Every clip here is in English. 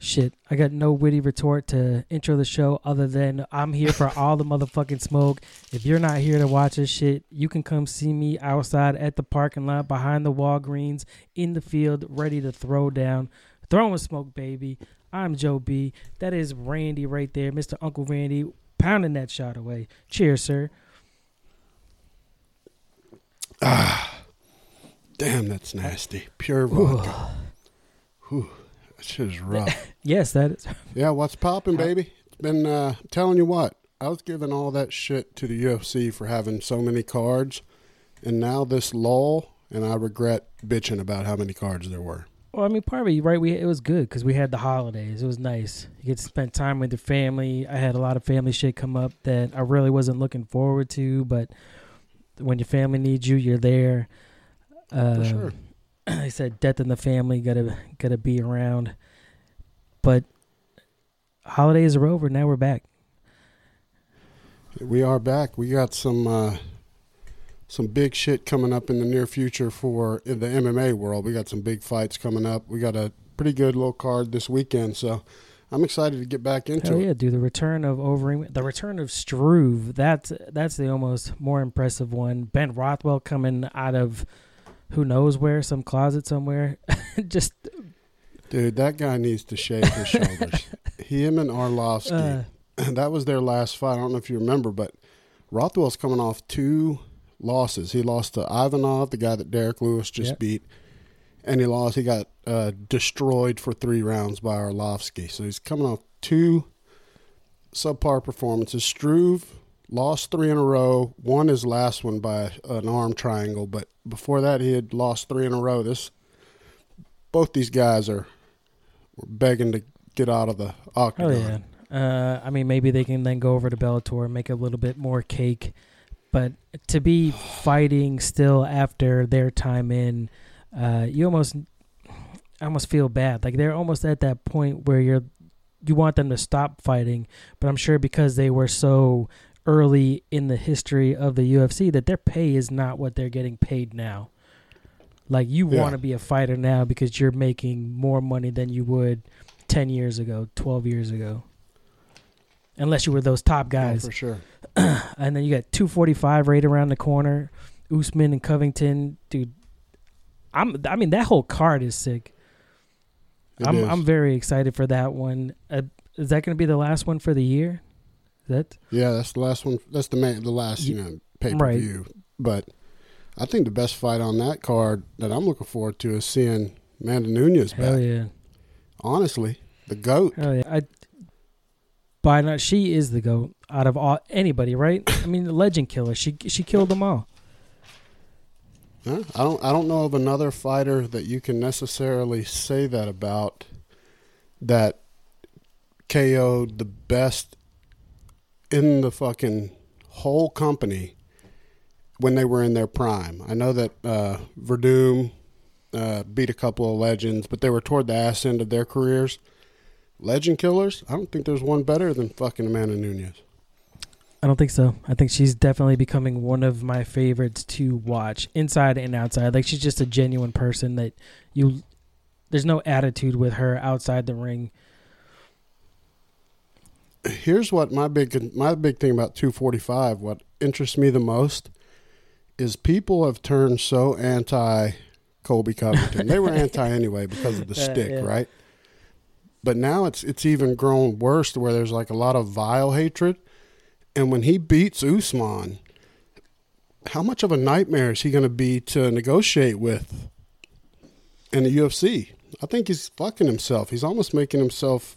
shit. I got no witty retort to intro the show other than I'm here for all the motherfucking smoke. If you're not here to watch this shit, you can come see me outside at the parking lot behind the Walgreens in the field, ready to throw down. Throwing smoke, baby. I'm Joe B. That is Randy right there, Mr. Uncle Randy, pounding that shot away. Cheers, sir. Ah, damn, that's nasty. Pure vodka. Whew. That shit is rough. Yes, that is. yeah, what's popping, baby? It's been, uh, telling you what, I was giving all that shit to the UFC for having so many cards, and now this lull, and I regret bitching about how many cards there were. Well, I mean, part of it, right? We it was good because we had the holidays. It was nice. You get to spend time with your family. I had a lot of family shit come up that I really wasn't looking forward to, but when your family needs you, you're there. Uh, For sure. They said death in the family. Gotta gotta be around. But holidays are over. Now we're back. We are back. We got some uh, some big shit coming up in the near future for in the MMA world. We got some big fights coming up. We got a pretty good little card this weekend, so I'm excited to get back into Hell it. yeah, dude! The return of Overeem, the return of Struve. That's that's the almost more impressive one. Ben Rothwell coming out of who knows where, some closet somewhere. Just Dude, that guy needs to shave his shoulders. Him and Arlovsky. uh, that was their last fight. I don't know if you remember, but Rothwell's coming off two losses. He lost to Ivanov, the guy that Derrick Lewis just Yep. beat, and he lost. He got uh, destroyed for three rounds by Arlovsky. So he's coming off two subpar performances. Struve lost three in a row. Won his last one by an arm triangle, but before that he had lost three in a row. This both these guys are begging to get out of the octagon. oh yeah. Uh, I mean, maybe they can then go over to Bellator and make a little bit more cake. But to be fighting still after their time in, uh, you almost, I almost feel bad. Like they're almost at that point where you're, you want them to stop fighting. But I'm sure because they were so early in the history of the UFC that their pay is not what they're getting paid now. Like you Yeah. want to be a fighter now because you're making more money than you would 10 years ago, 12 years ago. Unless you were those top guys. for sure. and then you got 245 right around the corner. Usman and Covington, dude. I'm I mean that whole card is sick. It I'm is. I'm very excited for that one. Uh, is that going to be the last one for the year? That Yeah, that's the last one. That's the main, the last you know pay per view. But I think the best fight on that card that I'm looking forward to is seeing Amanda Nunes hell back. yeah. Honestly, the goat. Hell yeah. I by not she is the goat out of all anybody, right? I mean, the legend killer. She she killed them all. Huh? I don't. I don't know of another fighter that you can necessarily say that about. That KO'd the best in the fucking whole company when they were in their prime. I know that uh, Werdum uh, beat a couple of legends, but they were toward the ass end of their careers. Legend killers. I don't think there's one better than fucking Amanda Nunes. I don't think so. I think she's definitely becoming one of my favorites to watch inside and outside. Like she's just a genuine person that you there's no attitude with her outside the ring. Here's what my big my big thing about 245 what interests me the most is people have turned so anti Colby Covington. they were anti anyway because of the Uh, stick, yeah. right? But now it's it's even grown worse to where there's like a lot of vile hatred. And when he beats Usman, how much of a nightmare is he going to be to negotiate with in the UFC? I think he's fucking himself. He's almost making himself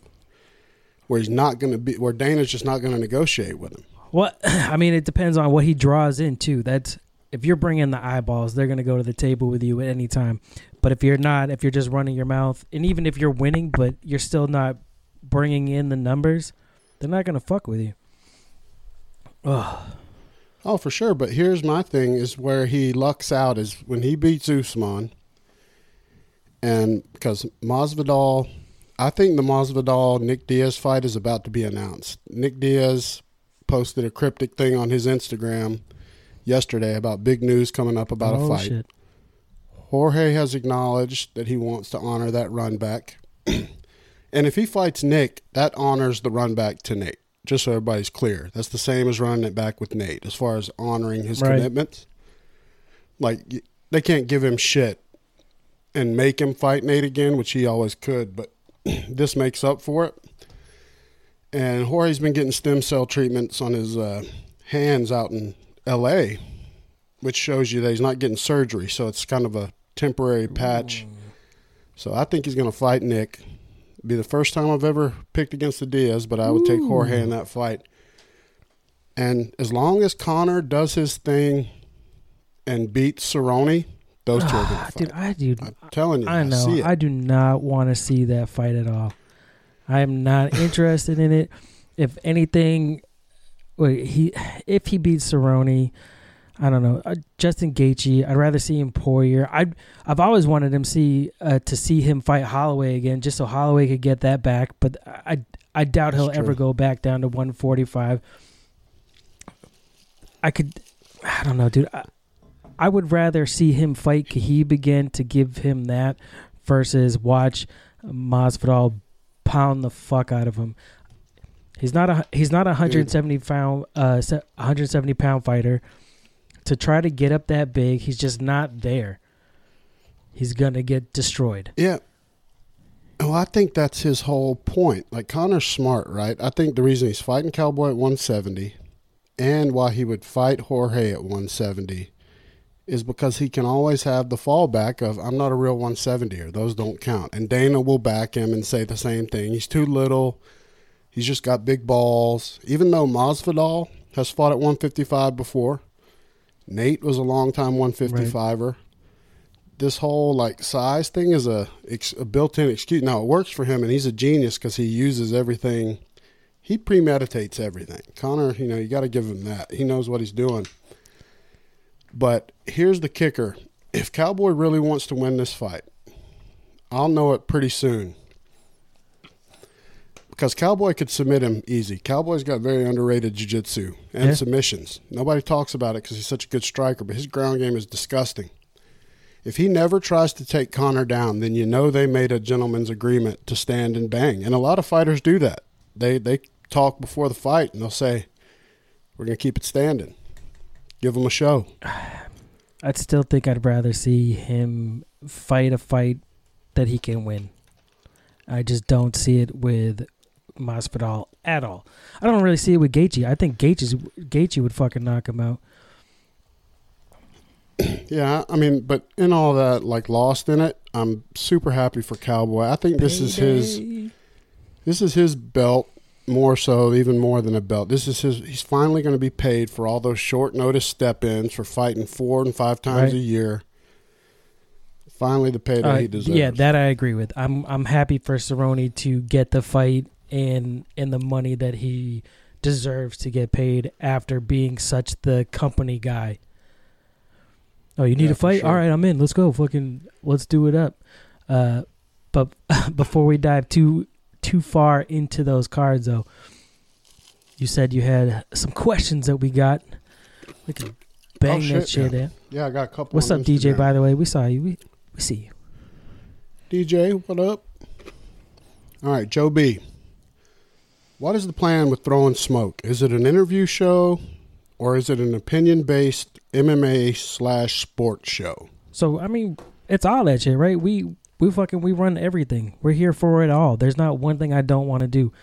where he's not going to be where Dana's just not going to negotiate with him. What I mean, it depends on what he draws in too. That's if you're bringing the eyeballs, they're gonna go to the table with you at any time. But if you're not, if you're just running your mouth, and even if you're winning, but you're still not bringing in the numbers, they're not gonna fuck with you. Ugh. Oh, for sure. But here's my thing: is where he lucks out is when he beats Usman, and because Masvidal, I think the Masvidal Nick Diaz fight is about to be announced. Nick Diaz posted a cryptic thing on his Instagram yesterday about big news coming up about oh, a fight. Shit. Jorge has acknowledged that he wants to honor that run back. and if he fights Nick, that honors the run back to Nate. Just so everybody's clear. That's the same as running it back with Nate as far as honoring his Right. commitments. Like, they can't give him shit and make him fight Nate again, which he always could, but this makes up for it. And Jorge's been getting stem cell treatments on his uh, hands out in L.A., which shows you that he's not getting surgery. So it's kind of a temporary patch. So I think he's going to fight Nick. Be the first time I've ever picked against the Diaz, but I would take Jorge in that fight. And as long as Conor does his thing and beats Cerrone, those two are to Ah, fight. dude, I do. I'm telling you, I I, know. see it. I do not want to see that fight at all. I am not interested in it. If anything, wait, he if he beats Cerrone, I don't know. Uh, Justin Gaethje, I'd rather see him Poirier. I I've always wanted him see uh, to see him fight Holloway again, just so Holloway could get that back. But I I doubt he'll That's ever go back down to 145. I could, I don't know, dude. I, I would rather see him fight Khabib again to give him that versus watch Masvidal pound the fuck out of him. He's not a he's not a 170 pound uh 170 pound fighter. To try to get up that big, he's just not there. He's gonna get destroyed. Yeah. Well, I think that's his whole point. Like Conor's smart, right? I think the reason he's fighting Cowboy at 170 and why he would fight Jorge at 170 is because he can always have the fallback of I'm not a real 170er. Those don't count. And Dana will back him and say the same thing. He's too little. He's just got big balls. Even though Masvidal has fought at 155 before, Nate was a long time 155er this whole like size thing is a, a built-in excuse. Now it works for him, and he's a genius because he uses everything. He premeditates everything. Conor, you know, you got to give him that. He knows what he's doing. But here's the kicker: if Cowboy really wants to win this fight, I'll know it pretty soon. Because Cowboy could submit him easy. Cowboy's got very underrated jiu-jitsu and Yeah. submissions. Nobody talks about it because he's such a good striker, but his ground game is disgusting. If he never tries to take Conor down, then you know they made a gentleman's agreement to stand and bang. And a lot of fighters do that. They they talk before the fight and they'll say, "We're going to keep it standing. Give him a show." I'd still think I'd rather see him fight a fight that he can win. I just don't see it with Masvidal at all. I don't really see it with Gaethje. I think Gaethje's, Gaethje would fucking knock him out. Yeah, I mean, but in all that, like lost in it, I'm super happy for Cowboy. I think this is his this is his belt more so, even more than a belt. This is his. He's finally going to be paid for all those short notice step ins for fighting four and five times Right. a year. Finally, the payday Uh, he deserves. yeah, that I agree with. I'm I'm happy for Cerrone to get the fight and and the money that he deserves to get paid after being such the company guy. Oh, you need Yeah, a fight? sure. All right, I'm in. Let's go. Fucking let's do it up. Uh, but before we dive too too far into those cards, though, you said you had some questions that we got. We can bang Oh, that shit, shit yeah. in. Yeah, I got a couple. What's up, DJ? By the way, we saw you. We we see you. DJ, what up? All right, Joe B. What is the plan with throwing smoke? Is it an interview show, or is it an opinion-based MMA slash sports show? So I mean, it's all that shit, right? We we fucking we run everything. We're here for it all. There's not one thing I don't want to do.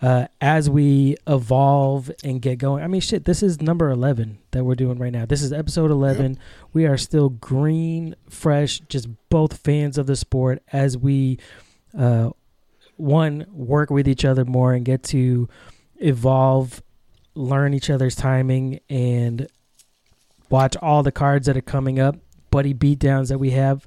Uh, as we evolve and get going, I mean, shit. This is number eleven that we're doing right now. This is episode eleven. We are still green, fresh, just both fans of the sport. As we, uh, one work with each other more and get to evolve, learn each other's timing, and watch all the cards that are coming up, buddy beatdowns that we have.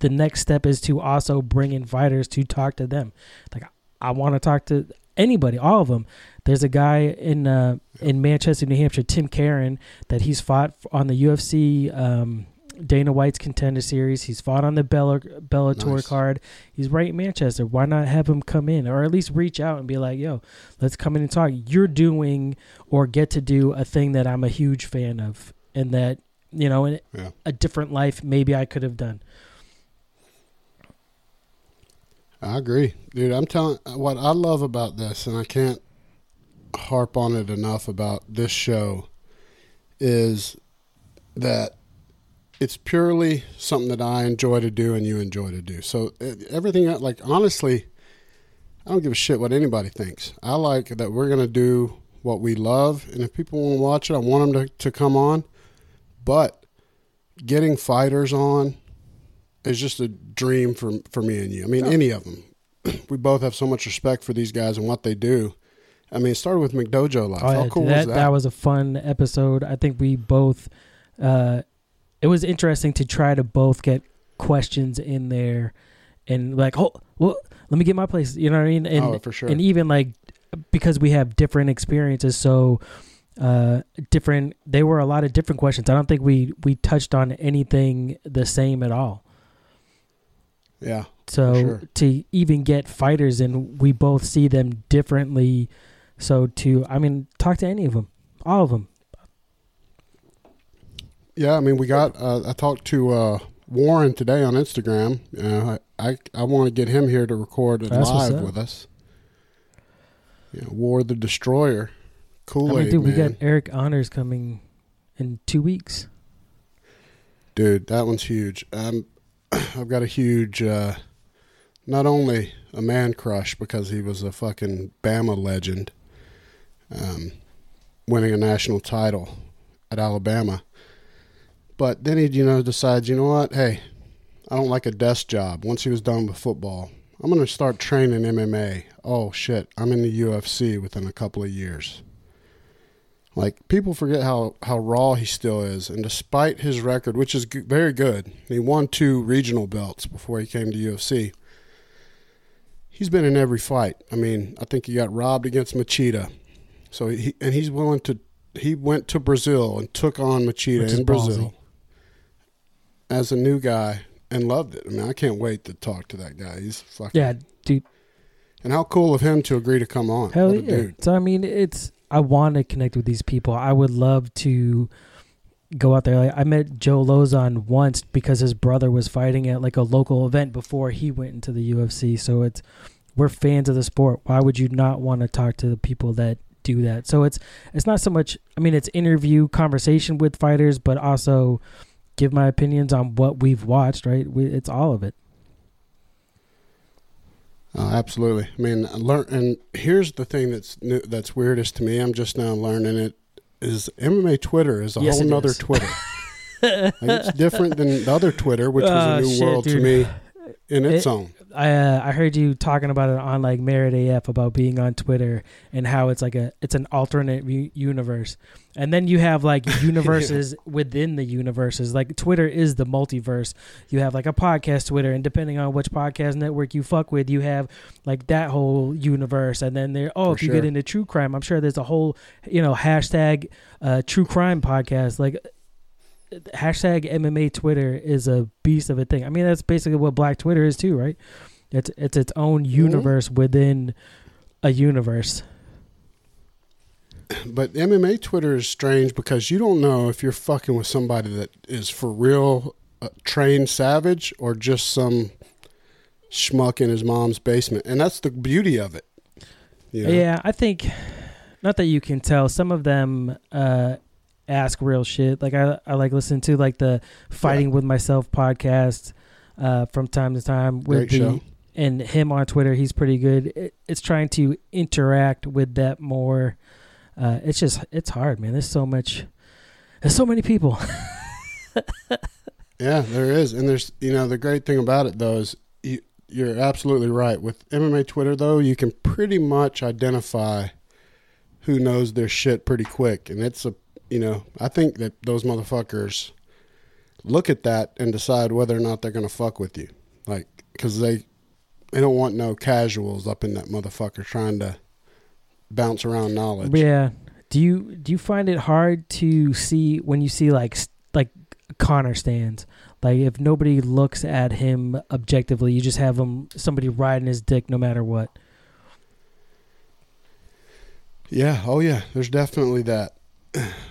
The next step is to also bring in fighters to talk to them. Like I want to talk to anybody, all of them. There's a guy in uh, in Manchester, New Hampshire, Tim Karen, that he's fought on the UFC um, Dana White's Contender Series. He's fought on the Bella, Bellator Nice. card. He's right in Manchester. Why not have him come in, or at least reach out and be like, "Yo, let's come in and talk." You're doing or get to do a thing that I'm a huge fan of, and that you know, in Yeah. a different life maybe I could have done. I agree, dude. I'm telling what I love about this, and I can't harp on it enough about this show, is that it's purely something that I enjoy to do and you enjoy to do. So everything, like honestly, I don't give a shit what anybody thinks. I like that we're gonna do what we love, and if people want to watch it, I want them to, to come on. But getting fighters on is just a dream for for me and you. I mean, Yeah. any of them. we both have so much respect for these guys and what they do. I mean, it started with McDojo Life. Oh, How cool that, was that? that was a fun episode. I think we both. Uh, it was interesting to try to both get questions in there, and like, oh, well, let me get my place. You know what I mean? And oh, for sure. and even like because we have different experiences, so uh, different. They were a lot of different questions. I don't think we we touched on anything the same at all. Yeah, So sure. to even get fighters and we both see them differently. So to I mean, talk to any of them, all of them. yeah. I mean, we got. Uh, I talked to uh, Warren today on Instagram. Uh, I I want to get him here to record it live with us. Yeah, War the Destroyer, Kool I mean, Aid dude, we got Eryk Anders coming in two weeks. dude. That one's huge. Um, I've got a huge. Uh, not only a man crush because he was a fucking Bama legend, um, winning a national title at Alabama. But then he, you know, decides, you know what? Hey, I don't like a desk job. Once he was done with football, I'm going to start training MMA. Oh shit, I'm in the UFC within a couple of years. Like people forget how how raw he still is, and despite his record, which is g- very good, he won two regional belts before he came to UFC. He's been in every fight. I mean, I think he got robbed against Machida, so he and he's willing to. He went to Brazil and took on Machida in Brazil ballsy. as a new guy and loved it. I mean, I can't wait to talk to that guy. He's fucking Yeah, dude. and how cool of him to agree to come on. Hell yeah. dude. So I mean, it's I want to connect with these people. I would love to go out there. Like I met Joe Lauzon once because his brother was fighting at like a local event before he went into the UFC. So it's we're fans of the sport. Why would you not want to talk to the people that do that? So it's it's not so much. I mean, it's interview conversation with fighters, but also give my opinions on what we've watched. Right? We, it's all of it. Oh, absolutely. I mean, I learn. And here's the thing that's new, that's weirdest to me. I'm just now learning it. Is MMA Twitter is a Yes, whole it nother. Twitter. like it's different than the other Twitter, which was Oh, a ah, new shit, world to me in its It- own. I uh, I heard you talking about it on like Merit AF about being on Twitter and how it's like a it's an alternate u- universe, and then you have like universes within the universes. Like Twitter is the multiverse. You have like a podcast Twitter, and depending on which podcast network you fuck with, you have like that whole universe. And then there, oh, For if you get into true crime, I'm sure there's a whole you know hashtag uh, true crime podcast like hashtag MMA Twitter is a beast of a thing. I mean, that's basically what Black Twitter is too, right? It's it's its own universe within a universe. But MMA Twitter is strange because you don't know if you're fucking with somebody that is for real uh, trained savage or just some schmuck in his mom's basement, and that's the beauty of it. You know? Yeah, I think not that you can tell. Some of them uh, ask real shit. Like I I like listen to like the Fighting with Myself podcast uh, from time to time with Great the show. and him on Twitter. He's pretty good. It, it's trying to interact with that more. Uh, it's just it's hard, man. There's so much. There's so many people. Yeah, there is, and there's you know the great thing about it though is you, you're absolutely right with MMA Twitter though you can pretty much identify who knows their shit pretty quick, and it's a you know I think that those motherfuckers look at that and decide whether or not they're gonna fuck with you, like because they they don't want no casuals up in that motherfucker trying to bounce around knowledge. Yeah. Do you do you find it hard to see when you see like like Conor stands? Like if nobody looks at him objectively, you just have him somebody riding his dick no matter what. Yeah, oh yeah, there's definitely that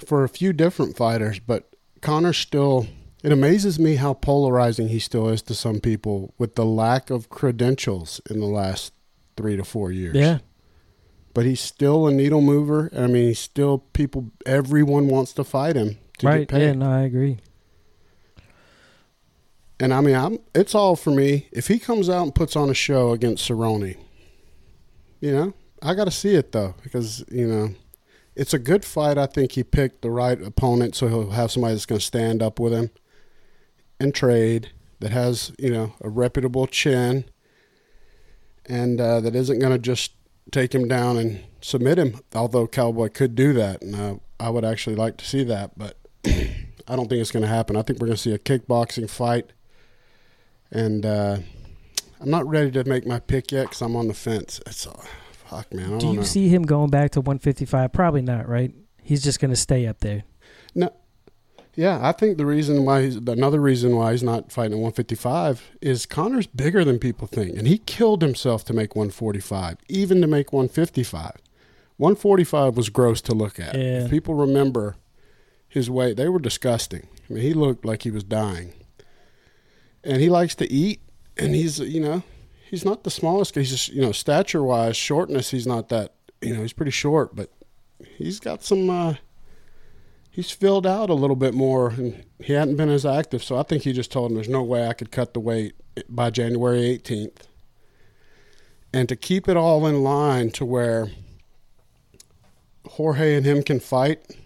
for a few different fighters, but Conor still. It amazes me how polarizing he still is to some people with the lack of credentials in the last three to four years. Yeah. But he's still a needle mover. I mean, he's still people. Everyone wants to fight him to right. get paid. Yeah. No, I agree. And I mean, I'm. It's all for me. If he comes out and puts on a show against Cerrone, you know, I got to see it though because you know, it's a good fight. I think he picked the right opponent, so he'll have somebody that's going to stand up with him and trade that has you know a reputable chin and uh, that isn't going to just take him down and submit him. Although Cowboy could do that, and uh, I would actually like to see that, but I don't think it's going to happen. I think we're going to see a kickboxing fight, and uh, I'm not ready to make my pick yet because I'm on the fence. It's uh, fuck, man. I Do you know. see him going back to 155? Probably not, right? He's just going to stay up there. No. Yeah, I think the reason why he's another reason why he's not fighting at 155 is Conor's bigger than people think, and he killed himself to make 145, even to make 155. 145 was gross to look at. Yeah. If people remember his weight, they were disgusting. I mean, he looked like he was dying, and he likes to eat, and he's you know he's not the smallest. He's just you know stature wise, shortness, he's not that you know he's pretty short, but he's got some. Uh, he's filled out a little bit more and he hadn't been as active so i think he just told him there's no way i could cut the weight by january 18th and to keep it all in line to where jorge and him can fight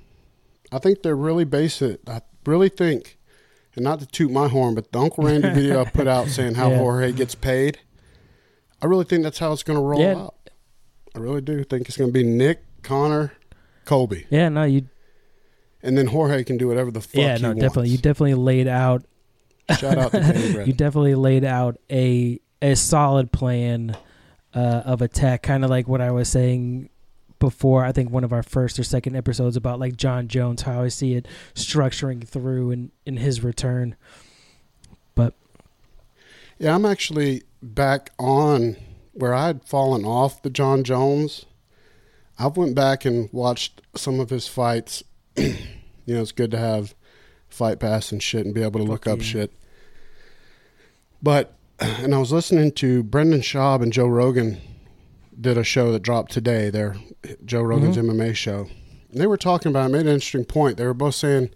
i think they're really basic. i really think and not to toot my horn but the uncle randy video i put out saying how Yeah. jorge gets paid i really think that's how it's going to roll Yeah. out i really do think it's going to be nick conor colby Yeah, no, you. and then Jorge can do whatever the fuck yeah, he no, wants. definitely. You definitely laid out. Shout out to you definitely laid out a a solid plan uh, of attack, kind of like what I was saying before. I think one of our first or second episodes about like Jon Jones, how I see it structuring through in in his return. But yeah, I'm actually back on where I'd fallen off the Jon Jones. I went back and watched some of his fights. you know, it's good to have Fight Pass and shit and be able to look Fuck up shit. But and I was listening to Brendan Schaub and Joe Rogan did a show that dropped today. Their Joe Rogan's Mhm. MMA show. And they were talking about. It made an interesting point. They were both saying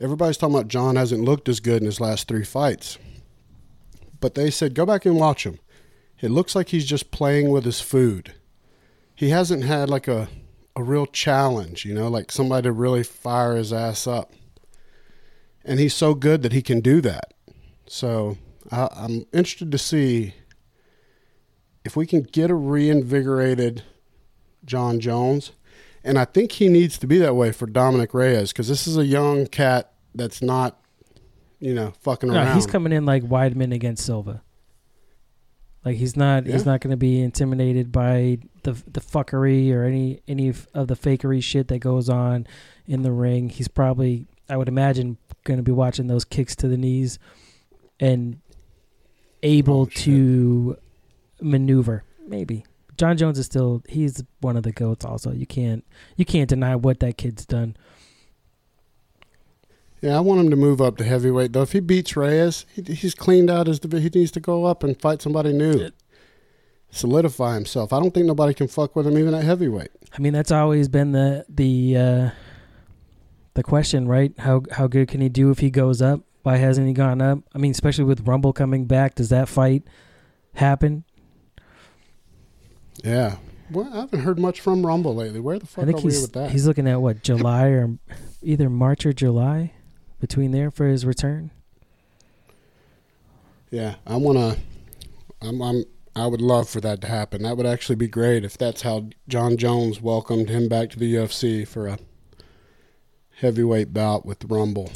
everybody's talking about Jon hasn't looked as good in his last three fights, but they said go back and watch him. It looks like he's just playing with his food. He hasn't had like a a real challenge, you know, like somebody to really fire his ass up. And he's so good that he can do that. So I, I'm interested to see if we can get a reinvigorated Jon Jones. And I think he needs to be that way for Dominick Reyes because this is a young cat that's not, you know, fucking around. No, he's coming in like Weidman against Silva. Like he's not he's not going to be intimidated by the the fuckery or any any of of the fakery shit that goes on in the ring. He's probably I would imagine going to be watching those kicks to the knees and able Oh, to maneuver. Maybe Jon Jones is still he's one of the goats. Also, you can't you can't deny what that kid's done. Yeah, I want him to move up to heavyweight though. If he beats Reyes, he, he's cleaned out his division. He needs to go up and fight somebody new, solidify himself. I don't think nobody can fuck with him even at heavyweight. I mean, that's always been the the uh, the question, right? How how good can he do if he goes up? Why hasn't he gone up? I mean, especially with Rumble coming back, does that fight happen? Yeah. Well, I haven't heard much from Rumble lately. Where the fuck I think are we with that? he's looking at what July or either March or July between there for his return. Yeah, I want to. I'm, I'm. I would love for that to happen. That would actually be great if that's how Jon Jones welcomed him back to the UFC for a heavyweight bout with Rumble.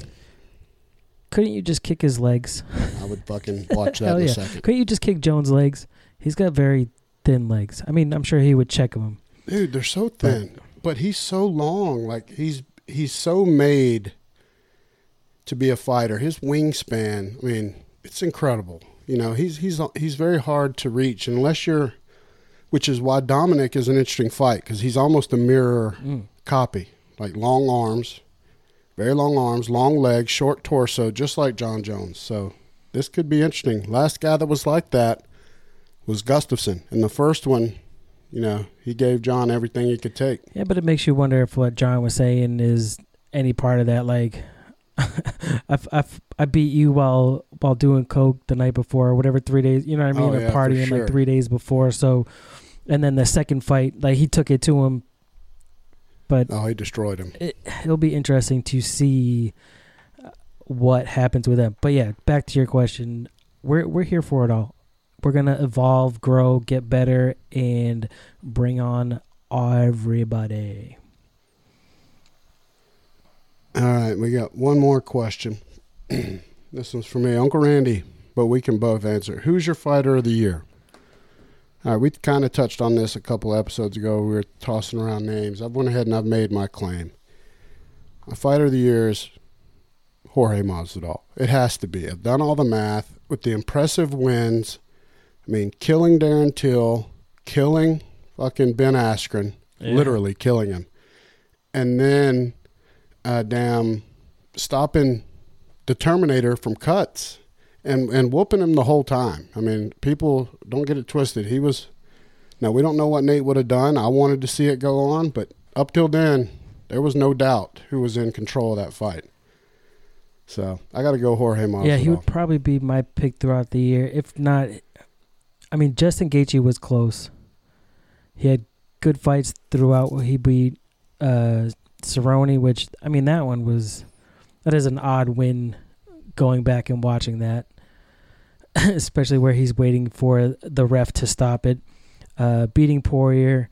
Couldn't you just kick his legs? I would fucking watch that in a yeah. second, Couldn't you just kick Jones' legs? He's got very thin legs. I mean, I'm sure he would check them. dude. They're so thin, but he's so long. Like he's he's so made to be a fighter. His wingspan, I mean, it's incredible. You know, he's he's he's very hard to reach unless you're, which is why Dominick is an interesting fight because he's almost a mirror Mm. copy, like long arms, very long arms, long legs, short torso, just like Jon Jones. So this could be interesting. Last guy that was like that was Gustafsson, and the first one, you know, he gave Jon everything he could take. Yeah, but it makes you wonder if what Jon was saying is any part of that. Like, I, I, I beat you while while doing coke the night before, or whatever, three days. You know what I mean? Oh, a yeah, for partying sure. like three days before. So, and then the second fight, like he took it to him. But Oh, he destroyed him. it, it'll be interesting to see uh, what happens with them. But yeah, back to your question. We're we're here for it all. We're gonna evolve, grow, get better, and bring on everybody. All right, we got one more question. this one's for me, Uncle Randy, but we can both answer. Who's your fighter of the year? All right, we kind of touched on this a couple episodes ago. We were tossing around names. I've went ahead and I've made my claim. My fighter of the year is Jorge Masvidal. It has to be. I've done all the math with the impressive wins. I mean, killing Darren Till, killing fucking Ben Askren, Yeah. literally killing him, and then uh, damn stopping the Terminator from cuts and and whooping him the whole time. I mean, people don't get it twisted. He was now we don't know what Nate would have done. I wanted to see it go on, but up till then, there was no doubt who was in control of that fight. So I got to go Jorge Masvidal. Yeah, he would probably be my pick throughout the year. If not, I mean, Justin Gaethje was close. He had good fights throughout. He beat uh, Cerrone, which I mean, that one was that is an odd win. Going back and watching that, especially where he's waiting for the ref to stop it, uh, beating Poirier.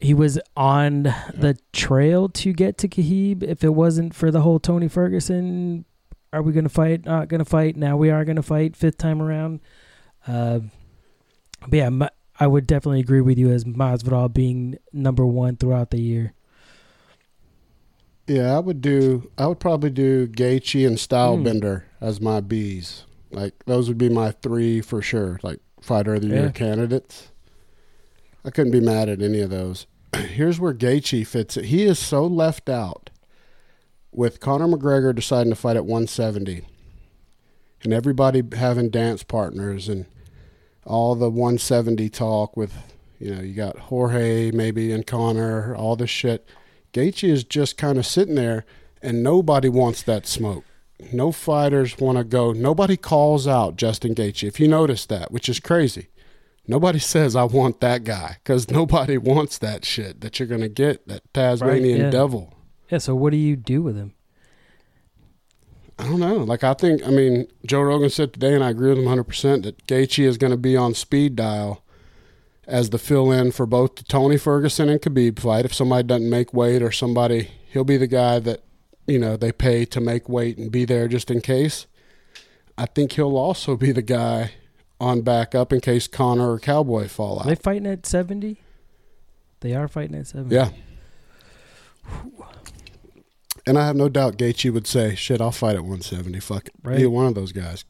He was on the trail to get to Khabib. If it wasn't for the whole Tony Ferguson are we going to fight? Not going to fight. Now we are going to fight. Fifth time around. Uh, but yeah, Ma- I would definitely agree with you as Masvidal being number one throughout the year. Yeah, I would do. I would probably do Gaethje and Hmm. Stylebender as my bees. Like those would be my three for sure. Like fighter of the year Yeah. candidates. I couldn't be mad at any of those. Here's where Gaethje fits it. He is so left out with Conor McGregor deciding to fight at 170, and everybody having dance partners and all the 170 talk with, you know, you got Jorge maybe and Conor, all this shit. Gaethje is just kind of sitting there, and nobody wants that smoke. No fighters want to go. Nobody calls out Justin Gaethje. If you notice that, which is crazy, nobody says I want that guy because nobody wants that shit that you're gonna get that Tasmanian yeah. devil. Yeah. So what do you do with him? I don't know. Like I think, I mean, Joe Rogan said today, and I agree with him 100 percent that Gaethje is going to be on speed dial as the fill-in for both the Tony Ferguson and Khabib fight. If somebody doesn't make weight or somebody, he'll be the guy that you know they pay to make weight and be there just in case. I think he'll also be the guy on backup in case Conor or Cowboy fall out. Are they fighting at seventy? They are fighting at seventy. Yeah. And I have no doubt Gaethje would say, "Shit, I'll fight at 170. Fuck it." Right. Either one of those guys.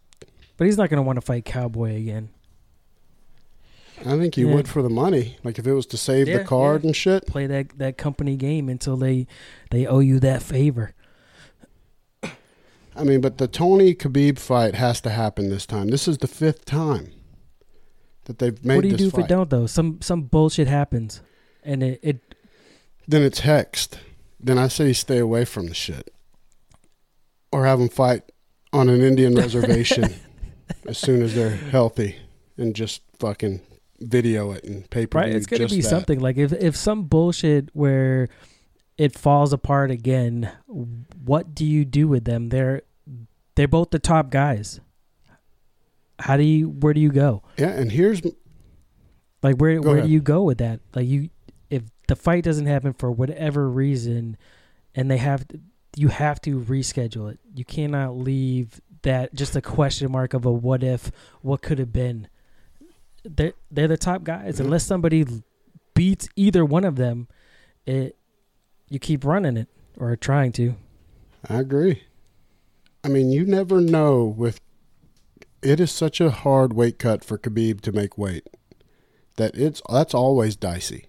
But he's not going to want to fight Cowboy again. I think he Yeah. would for the money. Like if it was to save Yeah, the card yeah. and shit. Play that that company game until they they owe you that favor. I mean, but the Tony Khabib fight has to happen this time. This is the fifth time that they've made what do you do if it don't though? Some some bullshit happens, and it, it Then it's hexed. Then I say stay away from the shit, or have them fight on an Indian reservation as soon as they're healthy, and just fucking video it and pay per right. It's going to just be that. something like if if some bullshit where it falls apart again. What do you do with them? They're they're both the top guys. How do you where do you go? Yeah, and here's Like where where ahead. do you go with that? Like you if the fight doesn't happen for whatever reason and they have to, you have to reschedule it. You cannot leave that just a question mark of a what if, what could have been. They're they're the top guys. Mhm. Unless somebody beats either one of them, it you keep running it or trying to. I agree. I mean, you never know with it is such a hard weight cut for Khabib to make weight that it's that's always dicey.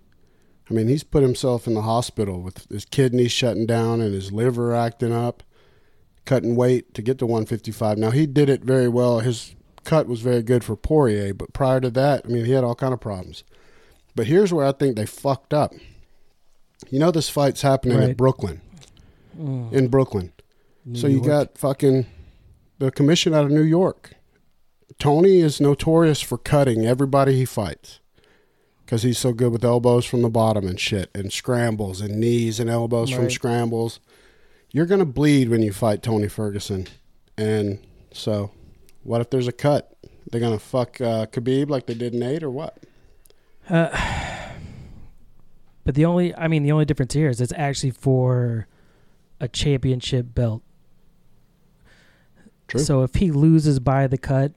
I mean, he's put himself in the hospital with his kidneys shutting down and his liver acting up, cutting weight to get to 155. Now he did it very well. His cut was very good for Poirier, but prior to that, I mean, he had all kind of problems. But here's where I think they fucked up. You know, this fight's happening Right. at Brooklyn, Mm. in Brooklyn. New so you York. got fucking the commission out of New York. Tony is notorious for cutting everybody he fights because he's so good with elbows from the bottom and shit, and scrambles and knees and elbows from scrambles. You're gonna bleed when you fight Tony Ferguson, and so what if there's a cut? They're gonna fuck uh, Khabib like they did Nate, or what? Uh, but the only, I mean, the only difference here is it's actually for a championship belt. True. So if he loses by the cut,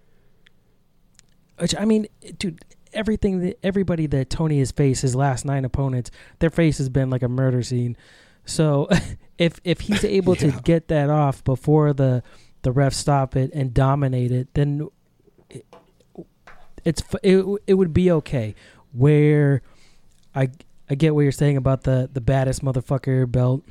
which I mean, dude, everything that everybody that Tony has faced, his last nine opponents, their face has been like a murder scene. So if if he's able Yeah. to get that off before the the refs stop it and dominate it, then it, it's it, it would be okay. Where I I get what you're saying about the the baddest motherfucker belt,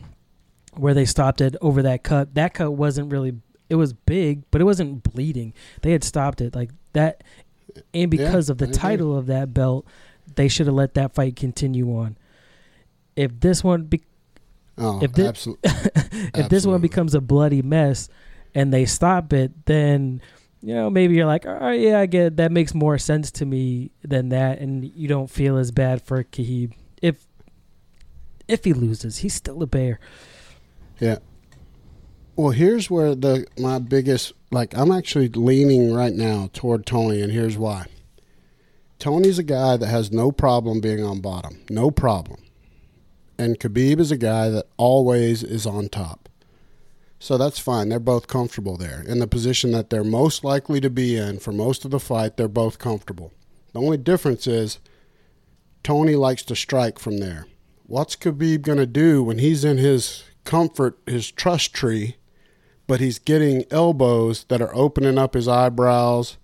where they stopped it over that cut. That cut wasn't really it was big, but it wasn't bleeding. They had stopped it like that, and because of the I agree. title of that belt, they should have let that fight continue on. If this one, be- Oh, if thi- absolutely. if this one becomes a bloody mess, and they stop it, then you know maybe you're like, all right, yeah, I get it. that makes more sense to me than that, and you don't feel as bad for Khabib if if he loses, he's still a bear. Yeah. Well, here's where the my biggest like I'm actually leaning right now toward Tony, and here's why. Tony's a guy that has no problem being on bottom, no problem, and Khabib is a guy that always is on top. So that's fine. They're both comfortable there in the position that they're most likely to be in for most of the fight. They're both comfortable. The only difference is Tony likes to strike from there. What's Khabib going to do when he's in his comfort, his trust tree, but he's getting elbows that are opening up his eyebrows?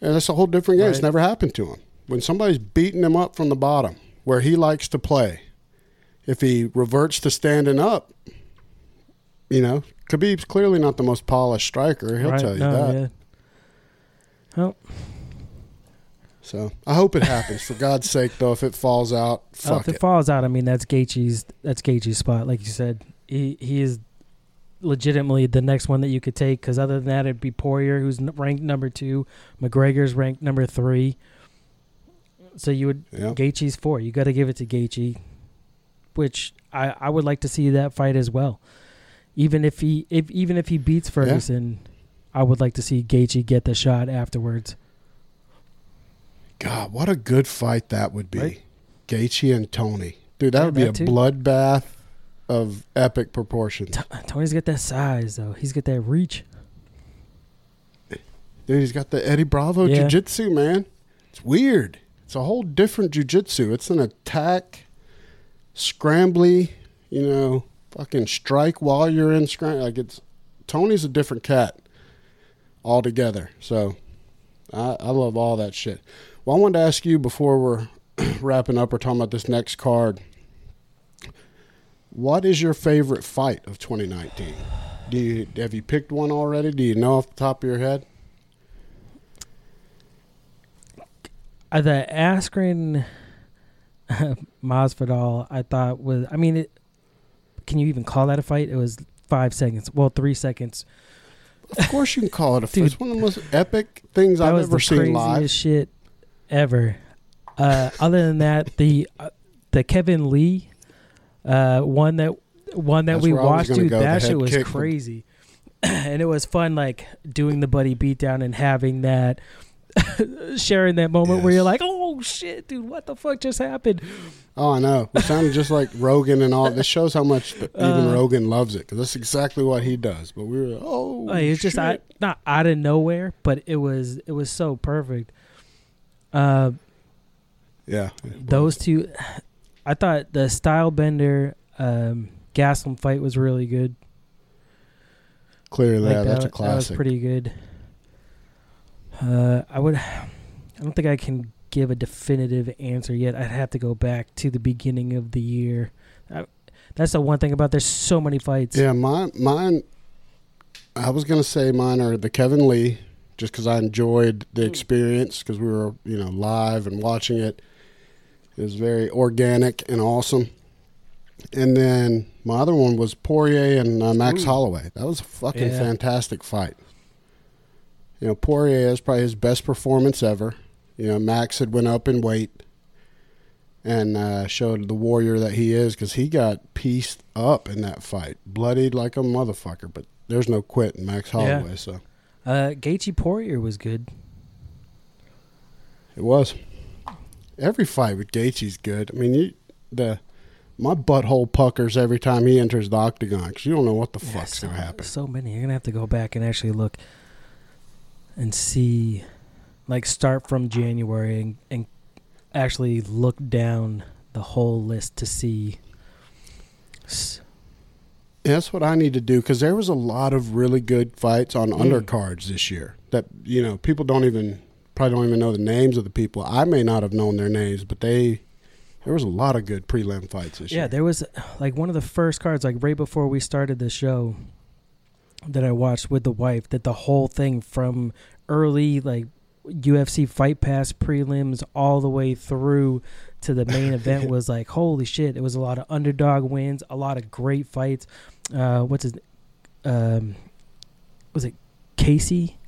And that's a whole different game. It's never happened to him. When somebody's beating him up from the bottom, where he likes to play, if he reverts to standing up, you know, Khabib's clearly not the most polished striker. He'll Right? tell you No, that. yeah. Well, So I hope it happens. For God's sake, though, if it falls out, oh, if it, it. falls out, I mean that's Gaethje's that's Gaethje's spot, like you said. He he is legitimately the next one that you could take because other than that, it'd be Poirier, who's ranked number two, McGregor's ranked number three. So you would Yeah. Gaethje's four. You got to give it to Gaethje, which I, I would like to see that fight as well. Even if he if even if he beats Ferguson, I would like to see Gaethje get the shot afterwards. God, what a good fight that would be. Right? Gaethje and Tony. Dude, that Yeah, would be that a too. bloodbath of epic proportions. T- Tony's got that size though. He's got that reach. Dude, he's got the Eddie Bravo Yeah. jiu-jitsu, man. It's weird. It's a whole different jiu-jitsu. It's an attack, scrambly, you know, fucking strike while you're in scram. Like it's Tony's a different cat altogether. So I, I love all that shit. Well, I wanted to ask you before we're wrapping up or talking about this next card. What is your favorite fight of 2019? Do you have you picked one already? Do you know off the top of your head? The Askren Masvidal, I thought was. I mean, it, can you even call that a fight? It was five seconds. Well, three seconds. Of course, you can call it a fight. It's one of the most epic things I've was ever the seen live. shit ever. Uh, other than that, the uh, the Kevin Lee uh, one that one that That's we where I was watched, dude. go, That shit was crazy, and it was fun, like doing the buddy beatdown and having that. sharing that moment where you're like, "Oh shit, dude, what the fuck just happened?" Oh, I know. It sounded just like Rogan and all. This shows how much that even Uh, Rogan loves it because that's exactly what he does. But we were, oh, Like, it's just I, not out of nowhere, but it was it was so perfect. Uh, yeah. those two, I thought the style bender um, Gastelum fight was really good. clearly, Like, yeah, that's a classic. That was pretty good. Uh, I would, I don't think I can give a definitive answer yet. I'd have to go back to the beginning of the year. I, that's the one thing about there's so many fights. Yeah, mine, mine. I was gonna say mine are the Kevin Lee, just because I enjoyed the experience because we were, you know, live and watching it. It was very organic and awesome. And then my other one was Poirier and uh, Max Ooh. Holloway. That was a fucking Yeah. fantastic fight. You know, Poirier is probably his best performance ever. You know, Max had went up in weight and uh, showed the warrior that he is because he got pieced up in that fight, bloodied like a motherfucker. But there's no quit in Max Yeah. Holloway, so Uh, Gaethje Poirier was good. it was. Every fight with Gaethje's good. I mean, you, the my butthole puckers every time he enters the octagon because you don't know what the Yeah, fuck's so, gonna happen. So many. You're gonna have to go back and actually look and see, like, start from January and, and actually look down the whole list to see. that's what I need to do because there was a lot of really good fights on Mm. undercards this year that you know people don't even probably don't even know the names of the people. I may not have known their names, but they there was a lot of good prelim fights this Yeah, year. Yeah, there was like one of the first cards, like right before we started the show, that I watched with the wife. That the whole thing from early like UFC Fight Pass prelims all the way through to the main event was like holy shit! It was a lot of underdog wins, a lot of great fights. Uh, what's his? Um, was it Casey?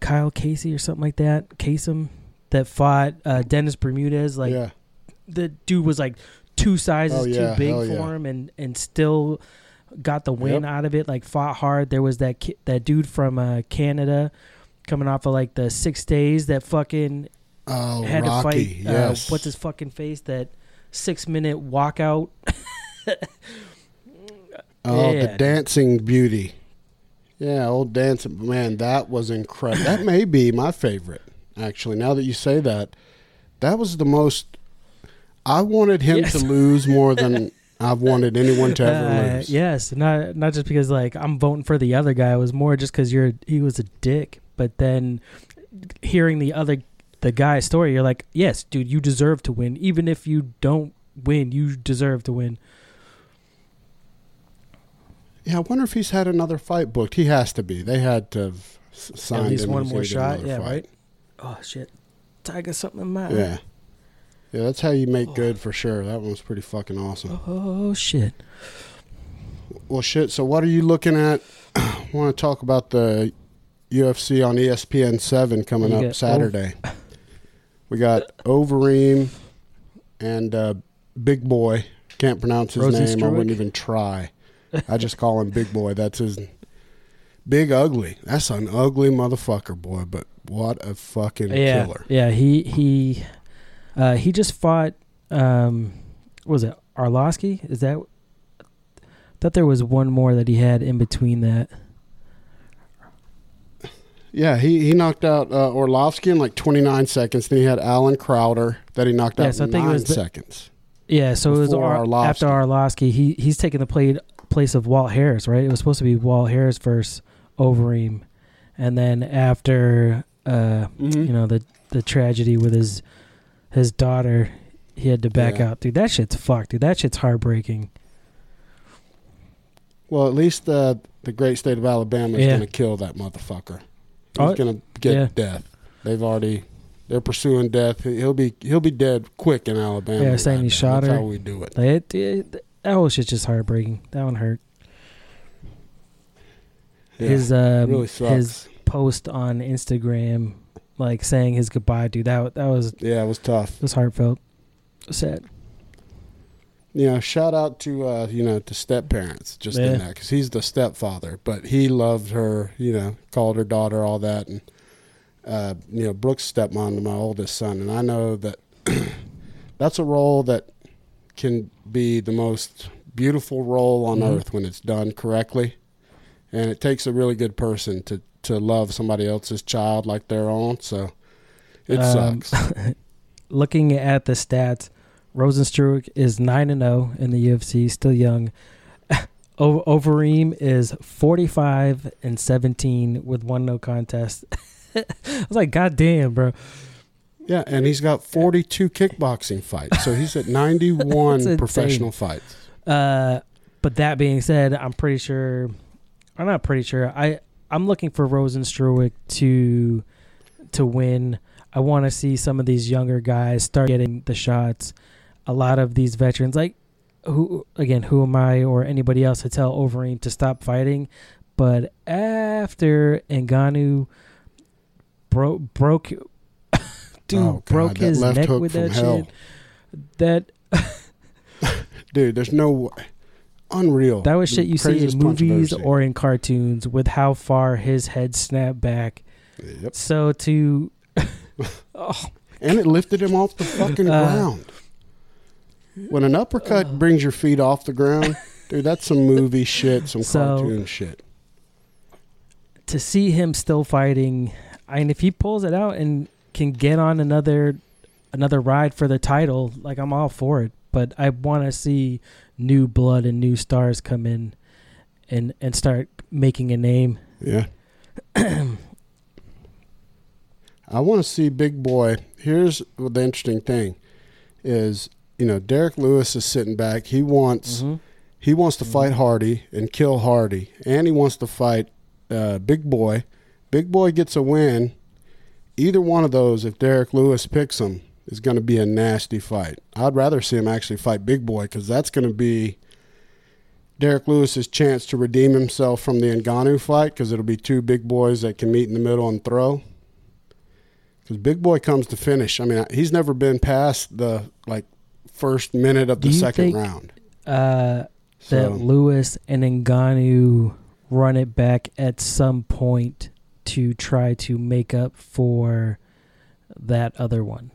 Kyle Casey or something like that. Kasem that fought uh, Dennis Bermudez. Like yeah, the dude was like two sizes Oh, yeah, too big hell for yeah. him and and still got the win Yep. out of it like fought hard there was that ki- that dude from uh, Canada coming off of like the 6 days that fucking oh had Rocky, to fight yes. uh, what's his fucking face that 6 minute walkout Oh, Yeah. the dancing beauty. Yeah, old dancing man, that was incredible. that may be my favorite, actually. Now that you say that, that was the most. I wanted him Yes. to lose more than I've wanted anyone to ever Uh, lose. yes not not just because like I'm voting for the other guy it was more just cuz you're he was a dick but then hearing the other the guy's story you're like yes dude you deserve to win even if you don't win you deserve to win Yeah, I wonder if he's had another fight booked. He has to be. They had to have signed at least one more shot yeah another right oh shit tiger something in my eye. Yeah. Yeah, that's how you make good for sure. That one was pretty fucking awesome. oh shit Well, shit. So, what are you looking at? I want to talk about the UFC on ESPN seven coming You up Saturday. we got Overeem and uh, Big Boy. Can't pronounce his name. I wouldn't even try. I just call him Big Boy. That's his Big Ugly. That's an ugly motherfucker, boy. But what a fucking yeah killer. yeah he he uh he just fought um what was it Arlovsky is that thought there was one more that he had in between that Yeah, he, he knocked out uh, Arlovsky in like 29 seconds. Then he had Allen Crowder that he knocked Yeah, out so I in think it nine was the- seconds. Yeah, so it was Ar- Arlovsky. after Arlovsky. He he's taking the play, place of Walt Harris, right? It was supposed to be Walt Harris versus Overeem, and then after uh, Mhm. you know the the tragedy with his his daughter, he had to back Yeah. out. Dude, that shit's fucked. Dude, that shit's heartbreaking. Well, at least uh, the great state of Alabama is Yeah. going to kill that motherfucker. He's Oh, going to get yeah. death. They've already they're pursuing death. He'll be he'll be dead quick in Alabama. Yeah, saying he shot That's her. how we do it. It, it, that whole shit's just heartbreaking. That one hurt. Yeah, his um, really his post on Instagram, like saying his goodbye, dude. That that was yeah, it was tough. It was heartfelt. Sad. You know, shout out to uh, you know to step parents just Yeah. in that because he's the stepfather, but he loved her. You know, called her daughter all that, and uh, you know Brooks' stepmom to my oldest son, and I know that that's a role that can be the most beautiful role on Mhm. earth when it's done correctly, and it takes a really good person to to love somebody else's child like their own. So it Um, sucks. Looking at the stats, Rozenstruik is nine and zero in the UFC, still young. O- Overeem is forty five and seventeen with one no contest. I was like, God damn, bro. Yeah, and he's got 42 kickboxing fights. So he's at 91 professional fights. Uh, but that being said, I'm pretty sure. I'm not pretty sure. I I'm looking for Rozenstruik to to win. I want to see some of these younger guys start getting the shots. A lot of these veterans, like who again, who am I or anybody else to tell Overeem to stop fighting? But after Ngannou broke broke, dude Oh, broke his neck with that hell. shit. That Dude, there's no way. Unreal. That was The shit you see in craziest punch I've ever movies or in cartoons with how far his head snapped back. Yep. So to oh, And it lifted him off the fucking Uh, ground. When an uppercut brings your feet off the ground, dude, that's some movie shit, some So- cartoon shit. to see him still fighting, and if he pulls it out and can get on another another ride for the title, like I'm all for it. But I want to see new blood and new stars come in and and start making a name. Yeah. I want to see Big Boy. Here's the interesting thing is, you know, Derrick Lewis is sitting back. He wants Mhm. he wants to Mhm. fight Hardy and kill Hardy, and he wants to fight uh, Big Boy. Big Boy gets a win. Either one of those, if Derrick Lewis picks him, is going to be a nasty fight. I'd rather see him actually fight Big Boy because that's going to be Derrick Lewis's chance to redeem himself from the Ngannou fight because it'll be two big boys that can meet in the middle and throw. Because Big Boy comes to finish. I mean, he's never been past the like first minute of the second think- round. Uh, So that Lewis and Ngannou run it back at some point to try to make up for that other one.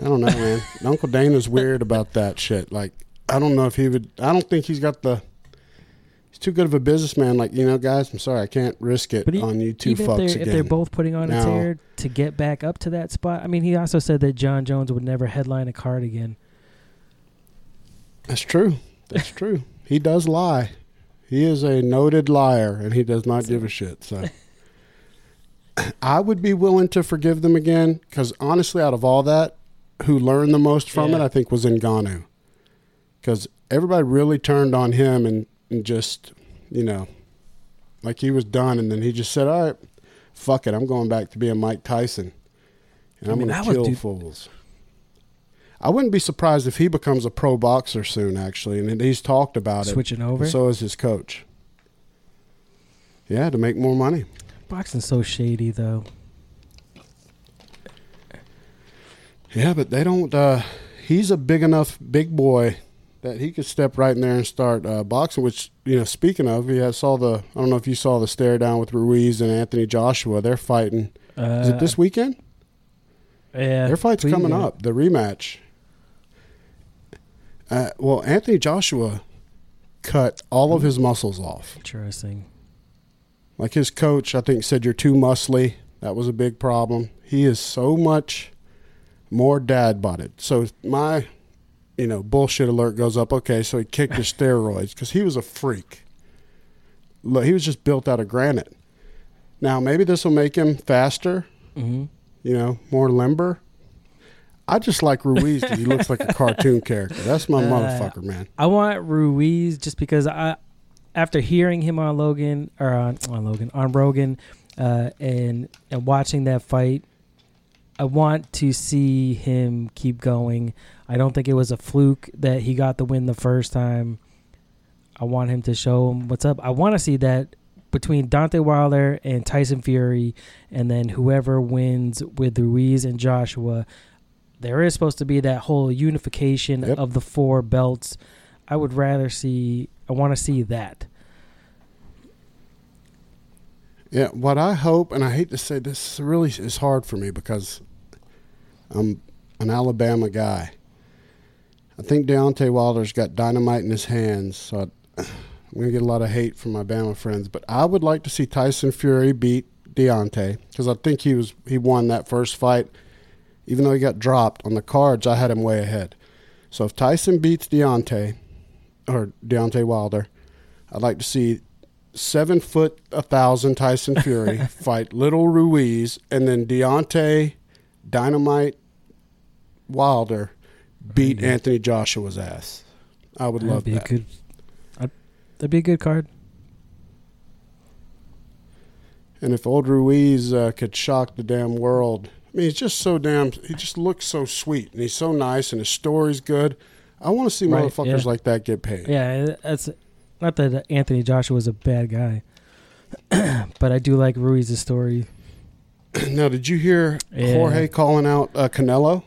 I don't know, man. Uncle Dana's weird about that shit. Like, I don't know if he would. I don't think he's got the. He's too good of a businessman. Like, you know, guys, I'm sorry, I can't risk it But e- on you two Even if fucks they're, again. if they're both putting on a tear to get back up to that spot. I mean, he also said that Jon Jones would never headline a card again. That's true. That's true. He does lie. He is a noted liar, and he does not give a shit. So, I would be willing to forgive them again because honestly, out of all that, who learned the most from Yeah. it, I think, was Ngannou. Because everybody really turned on him and, and just, you know, like he was done, and then he just said, "All right, fuck it, I'm going back to being Mike Tyson, and I I'm going to kill dude- fools." I wouldn't be surprised if he becomes a pro boxer soon, actually, and he's talked about it. Switching over. So is his coach. Yeah, to make more money. Boxing's so shady, though. Yeah, but they don't. Uh, he's a big enough big boy that he could step right in there and start uh, boxing. Which you know, speaking of, he has saw the. I don't know if you saw the stare down with Ruiz and Anthony Joshua. They're fighting. Uh, Is it this weekend? Yeah, Their fight's coming yeah. up. The rematch. Uh, well, Anthony Joshua cut all of his muscles off. Interesting. Like his coach, I think, said you're too muscly. That was a big problem. He is so much more dad bought it. So my, you know, bullshit alert goes up. Okay, so he kicked his steroids because he was a freak. Look, he was just built out of granite. Now maybe this will make him faster. hmm You know, more limber. I just like Ruiz because he looks like a cartoon character. That's my Uh, motherfucker, man. I want Ruiz just because I, after hearing him on Logan or on, on Logan on Rogan, uh, and and watching that fight, I want to see him keep going. I don't think it was a fluke that he got the win the first time. I want him to show him what's up. I want to see that between Deontay Wilder and Tyson Fury, and then whoever wins with Ruiz and Joshua. There is supposed to be that whole unification Yep. of the four belts. I would rather see. I want to see that. Yeah, what I hope, and I hate to say this, really is hard for me because I'm an Alabama guy. I think Deontay Wilder's got dynamite in his hands, so I, I'm going to get a lot of hate from my Bama friends. But I would like to see Tyson Fury beat Deontay because I think he was he won that first fight, even though he got dropped on the cards. I had him way ahead. So if Tyson beats Deontay or Deontay Wilder, I'd like to see seven foot a thousand Tyson Fury fight little Ruiz, and then Deontay Dynamite Wilder beat Yeah. Anthony Joshua's ass. I would love that'd be that. a good. I'd, that'd be a good card. And if old Ruiz uh, could shock the damn world, I mean, he's just so damn. He just looks so sweet, and he's so nice, and his story's good. I want to see Right, motherfuckers yeah. like that get paid. Yeah, that's not that Anthony Joshua was a bad guy, but I do like Ruiz's story. now, did you hear Yeah. Jorge calling out uh, Canelo?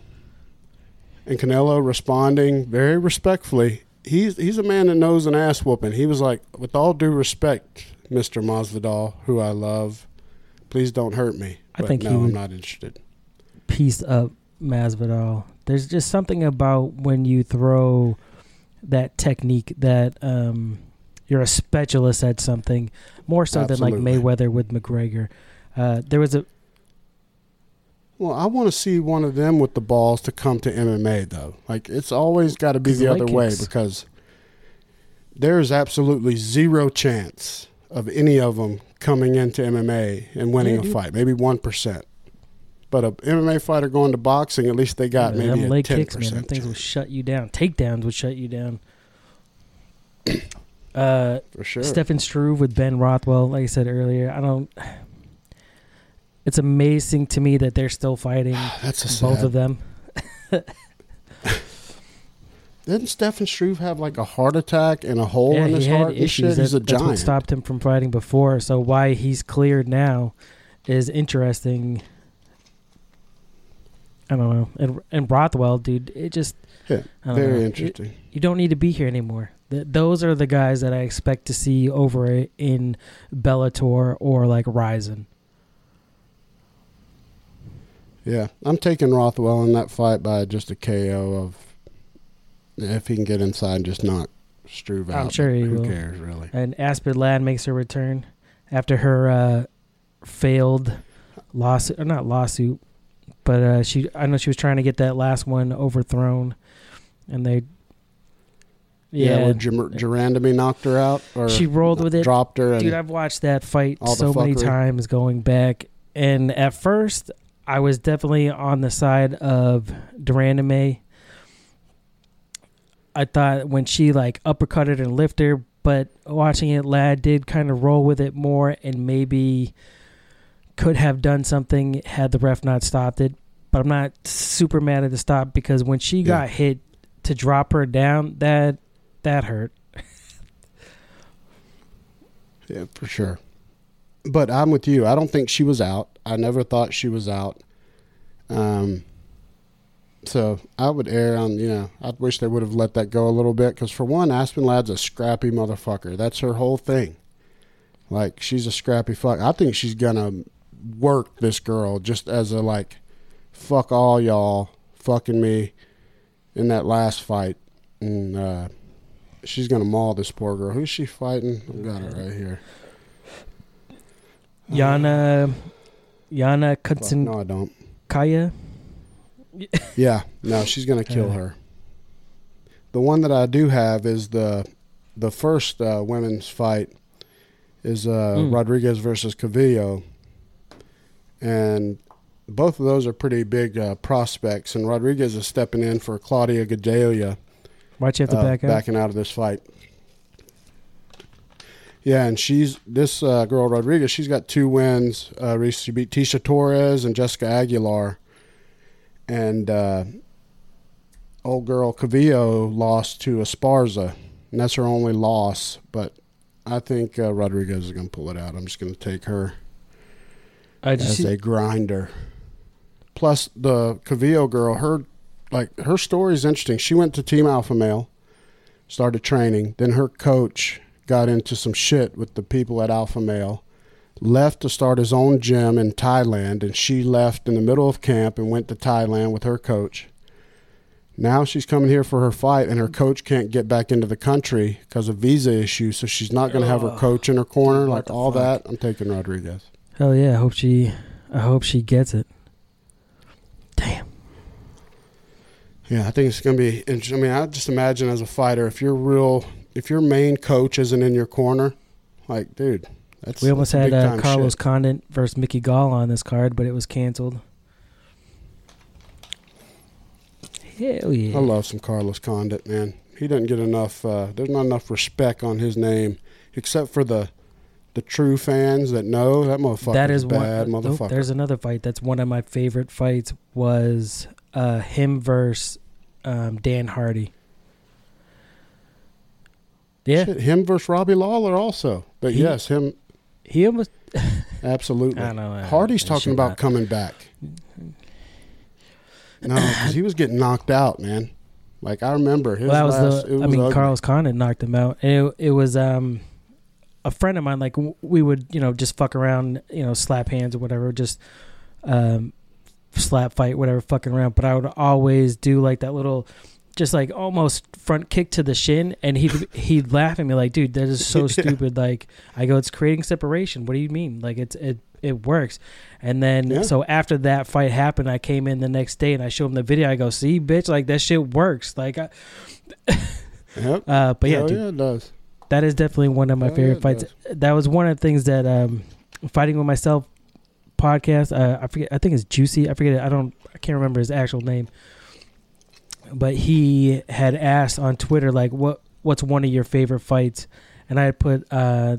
And Canelo responding very respectfully. He's he's a man that knows an ass whooping. He was like, with all due respect, Mister Masvidal, who I love, please don't hurt me. I think no, I'm not interested. Pieced up Masvidal. There's just something about when you throw that technique that um, you're a specialist at something more so than like Mayweather with McGregor. Uh, there was a Well, I want to see one of them with the balls to come to MMA though. Like it's always got to be the other way kicks. because there is absolutely zero chance of any of them coming into MMA and winning Yeah, a fight. Maybe one percent. But a MMA fighter going to boxing, at least they got Yeah, maybe them a leg kicks, man. Them things will shut you down. Takedowns would shut you down. Uh, for sure. Stefan Struve with Ben Rothwell, like I said earlier, I don't. It's amazing to me that they're still fighting, That's a both sad. of them. Didn't Stefan Struve have like a heart attack and a hole in his heart? and issues. shit? He's a That- that's what giant. stopped him from fighting before. So why he's cleared now is interesting. I don't know. And and Rothwell, dude, it just Yeah, I don't very know. interesting. you don't need to be here anymore. Th- those are the guys that I expect to see over in Bellator or like Rizin. Yeah, I'm taking Rothwell in that fight by just a KO of if he can get inside and just knock Struve out. I'm sure he Who will. cares really? And Aspen Ladd makes her return after her uh, failed lawsuit, or not lawsuit, but uh, she. I know she was trying to get that last one overthrown, and they. Yeah, Yeah, where de Randamie knocked her out or she rolled with it. dropped her, Dude, I've watched that fight so many times going back, and at first I was definitely on the side of de Randamie. I thought when she like uppercutted and lifted her, but watching it, Ladd did kind of roll with it more, and maybe could have done something had the ref not stopped it. But I'm not super mad at the stop because when she Yeah. got hit to drop her down, that that hurt. yeah, for sure. But I'm with you. I don't think she was out. I never thought she was out. Um, so I would err on you know. I wish they would have let that go a little bit because for one, Aspen Ladd's a scrappy motherfucker. That's her whole thing. Like she's a scrappy fuck. I think she's gonna work this girl just as a like, fuck all y'all fucking me in that last fight, and uh, she's gonna maul this poor girl. Who's she fighting? I've got it right here. Yana Yana Fuck, no, I don't. Kaya. Yeah, no, she's gonna kill her. The one that I do have is the the first uh, women's fight is uh, Mm. Rodriguez versus Calvillo, and both of those are pretty big uh, prospects. And Rodriguez is stepping in for Claudia Gadelha, Why'd you have to uh, back out? backing out of this fight. Yeah, and she's this uh, girl Rodriguez. She's got two wins. Uh, she beat Tecia Torres and Jessica Aguilar, and uh, old girl Calvillo lost to Esparza, and that's her only loss. But I think uh, Rodriguez is going to pull it out. I'm just going to take her I just as see, a grinder. Plus the Calvillo girl, her like her story is interesting. She went to Team Alpha Male, started training. Then her coach got into some shit with the people at Alpha Male, left to start his own gym in Thailand, and she left in the middle of camp and went to Thailand with her coach. Now she's coming here for her fight, and her coach can't get back into the country because of visa issues. So she's not going to have her coach in her corner, What like all fuck? that. I'm taking Rodriguez. hell yeah. I hope she. I hope she gets it. Damn. Yeah, I think it's going to be interesting. I mean, I just imagine as a fighter, if your real, if your main coach isn't in your corner, Like, dude, that's we almost that's had uh, Carlos shit. Condit versus Mickey Gall on this card, but it was canceled. Hell yeah! I love some Carlos Condit, man. He doesn't get enough. Uh, there's not enough respect on his name, except for the the true fans that know that motherfucker that is bad one. motherfucker. nope, there's another fight that's one of my favorite fights. Was uh, him versus um, Dan Hardy. Yeah, Shit, him versus Robbie Lawler also. But He- yes, him he almost. absolutely. I know. Hardy's I talking about not. coming back. No, because he was getting knocked out, man. Like I remember his well, that was last. the. it I was mean, ugly. Carlos Condit knocked him out, and it, it was um, a friend of mine. Like we would, you know, just fuck around, you know, slap hands or whatever, just um, slap fight, whatever, fucking around. But I would always do like that little, just like almost front kick to the shin, and he he'd laugh at me like, "Dude, that is so Yeah. stupid." Like I go, "It's creating separation." What do you mean? Like it's it it works. And then Yeah. so after that fight happened, I came in the next day and I showed him the video. I go, "See, bitch, like that shit works." Like I. Yep. Uh, but yeah, dude, yeah, it does. that is definitely one of my Hell favorite yeah, fights. That was one of the things that um, fighting with myself podcast. Uh, I forget. I think it's Juicy. I forget. It. I don't. I can't remember his actual name. But he had asked on Twitter like, "What What's one of your favorite fights?" And I had put uh,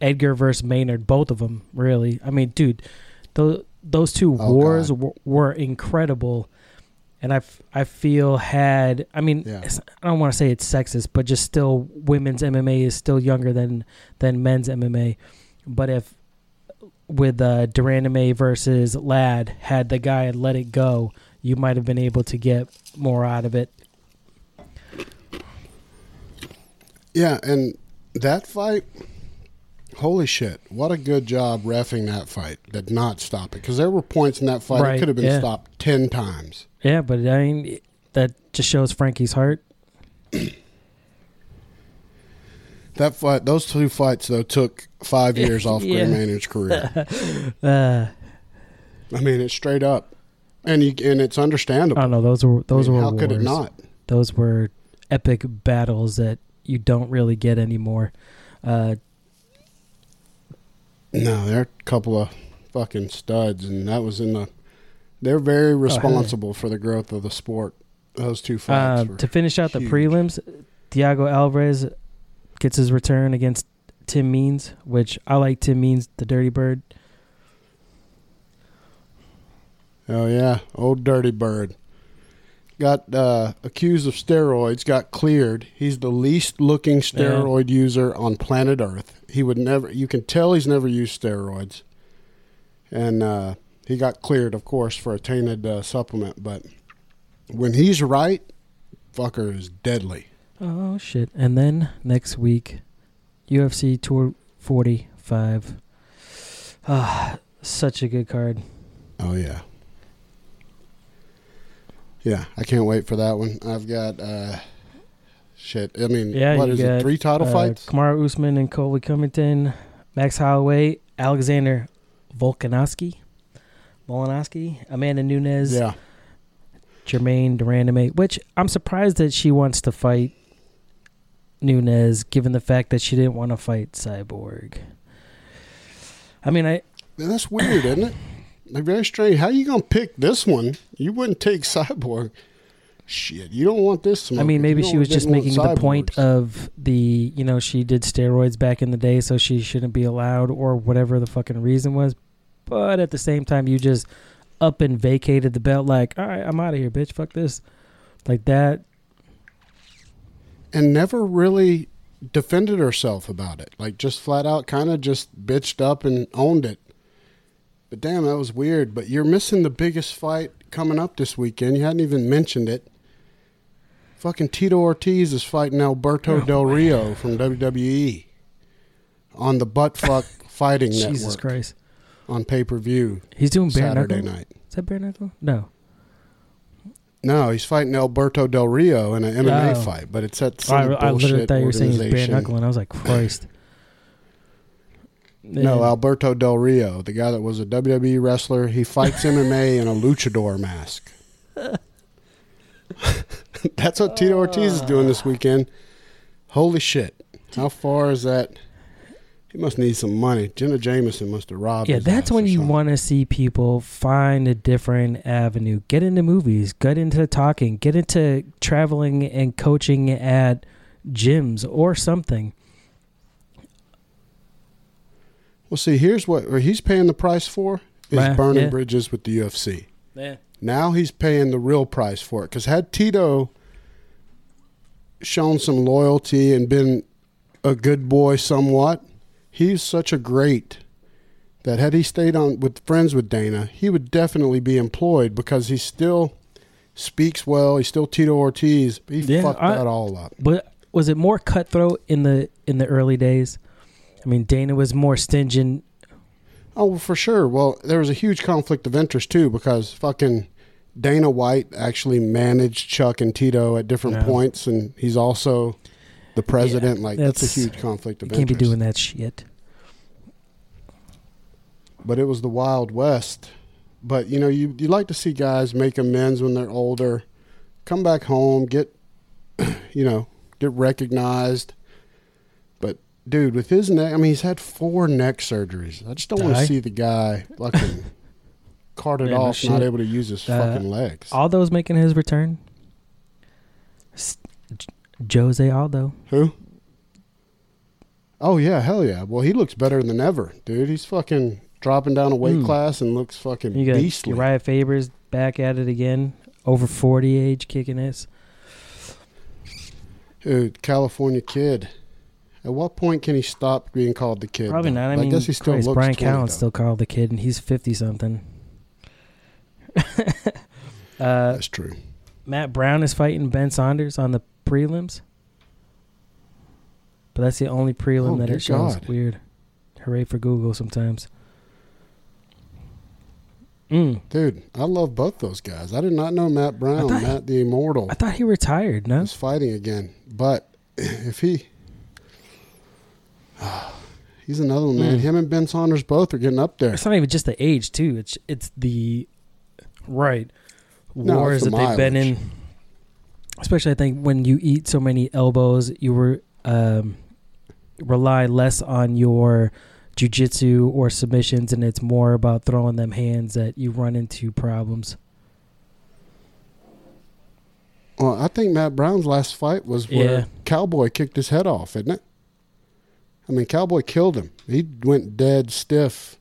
Edgar versus Maynard. Both of them, really. I mean, dude, those those two Oh, wars w- were incredible. And I, f- I feel had I mean Yeah. I don't want to say it's sexist, but just still women's MMA is still younger than than men's MMA. But if with uh, de Randamie versus Ladd had the guy let it go, you might have been able to get more out of it. Yeah, and that fight, holy shit! What a good job refing that fight. Did not stop it because there were points in that fight Right, it could have been yeah. stopped ten times. Yeah, but I mean that just shows Frankie's heart. That fight, those two fights though, took five years off Yeah. Gray Maynard's career. Uh, I mean, it's straight up, and you and it's understandable. I don't know. Those were those I mean, were how could it not? Those were epic battles that you don't really get anymore. Uh, No, they're a couple of fucking studs, and that was in the. They're very responsible for the growth of the sport. Those two uh, fights. were to finish out the prelims, Thiago Alvarez gets his return against Tim Means, which I like Tim Means, the Dirty Bird. Oh yeah, old dirty bird. Got uh, accused of steroids, got cleared. He's the least looking steroid user on planet Earth. He would never. You can tell he's never used steroids, and uh, he got cleared, of course, for a tainted uh, supplement. But when he's right, fucker is deadly. Oh shit! And then next week, UFC Tour 45. Ah, such a good card. Oh yeah. Yeah, I can't wait for that one. I've got uh shit. I mean, Yeah, what it? got, Three title Uh, fights? Kamaru Usman and Colby Covington, Max Holloway, Alexander Volkanovski, Volkanovski, Amanda Nunes, Yeah. Germaine de Randamie. Which I'm surprised that she wants to fight Nunes, given the fact that she didn't want to fight Cyborg. I mean, I That's weird, isn't it? Like very strange. How you gonna pick this one? You wouldn't take Cyborg. Shit, you don't want this. I mean, maybe she was just making the point of the, you know, she did steroids back in the day, so she shouldn't be allowed, or whatever the fucking reason was. But at the same time, you just up and vacated the belt, like, all right, I'm out of here, bitch. Fuck this, like that. And never really defended herself about it. Like just flat out, kind of just bitched up and owned it. But damn, that was weird. But you're missing the biggest fight coming up this weekend. You hadn't even mentioned it. Fucking Tito Ortiz is fighting Alberto Oh, Del Rio from WWE on the butt fuck Fighting Jesus Network Christ, on pay per view he's doing bare Saturday knuckle. night. Is that bare knuckle? No. No, he's fighting Alberto Del Rio in an MMA Oh. fight, but it's at I, some I literally thought you were saying he's bare and I was like, Christ. No, Alberto Del Rio, the guy that was a WWE wrestler. He fights MMA in a luchador mask. That's what Tito Ortiz is doing this weekend. Holy shit. How far is that? He must need some money. Jenna Jameson must have robbed. Him. Yeah, that's when you want to see people find a different avenue. Get into movies, get into talking, get into traveling and coaching at gyms or something. Well, see, here's what or he's paying the price for is burning yeah. bridges with the UFC. Yeah. Now he's paying the real price for it. Because had Tito shown some loyalty and been a good boy somewhat, he's such a great that had he stayed on with friends with Dana, he would definitely be employed because he still speaks well. He's still Tito Ortiz. He Yeah, fucked I- that all up. But was it more cutthroat in the in the early days? I mean, Dana was more stingent. Oh, for sure. Well, there was a huge conflict of interest too because fucking Dana White actually managed Chuck and Tito at different Yeah. points, and he's also the president. Yeah, like that's, that's- a huge conflict of You of can't be doing that shit. But it was the Wild West. But you know, you you like to see guys make amends when they're older, come back home, get you know, get recognized. But dude, with his neck, I mean, he's had four neck surgeries. I just don't want to see the guy fucking carted no off, not able to use his Uh, fucking legs. Aldo's making his return. Jose Aldo. Who? Oh yeah, hell yeah. Well, he looks better than ever, dude. He's fucking dropping down a weight Hmm. class and looks fucking You got beastly. Urijah Faber's back at it again. Over 40 age kicking ass. Dude, California kid. At what point can he stop being called the kid? Probably though? not. I mean, guess he still Christ, looks Brian 20, Callen's still called the kid, and he's 50 something. uh, That's true. Matt Brown is fighting Ben Saunders on the prelims. But that's the only prelim Oh, that it shows. God. Weird. Hooray for Google sometimes. Mm. Dude, I love both those guys. I did not know Matt Brown, Matt the Immortal, I thought he retired, no? he's fighting again. But if he. He's another one, man. Hmm. Him and Ben Saunders both are getting up there. It's not even just the age, too. It's it's the right No, wars it's that the they've been in. Especially, I think when you eat so many elbows, you were um, rely less on your jujitsu or submissions, and it's more about throwing them hands that you run into problems. Well, I think Matt Brown's last fight was where Yeah. Cowboy kicked his head off, isn't it? I mean, Cowboy killed him. He went dead stiff.